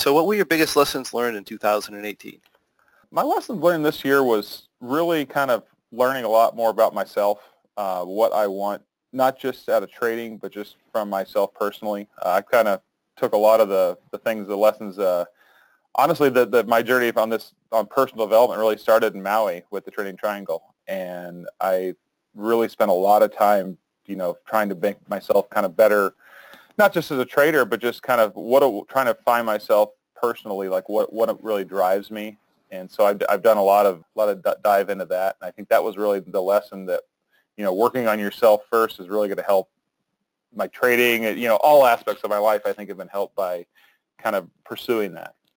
So what were your biggest lessons learned in 2018? My lessons learned this year was really kind of learning a lot more about myself, uh, what I want, not just out of trading, but just from myself personally. Uh, I kind of took a lot of the, the things, the lessons. Uh, honestly, that the, my journey on this on personal development really started in Maui with the Trading Triangle, and I really spent a lot of time, you know, trying to make myself kind of better, not just as a trader, but just kind of what trying to find myself personally, like what what really drives me. And so I've, I've done a lot of a lot of dive into that, and I think that was really the lesson that, you know, working on yourself first is really going to help my trading. You know, all aspects of my life I think have been helped by kind of pursuing that.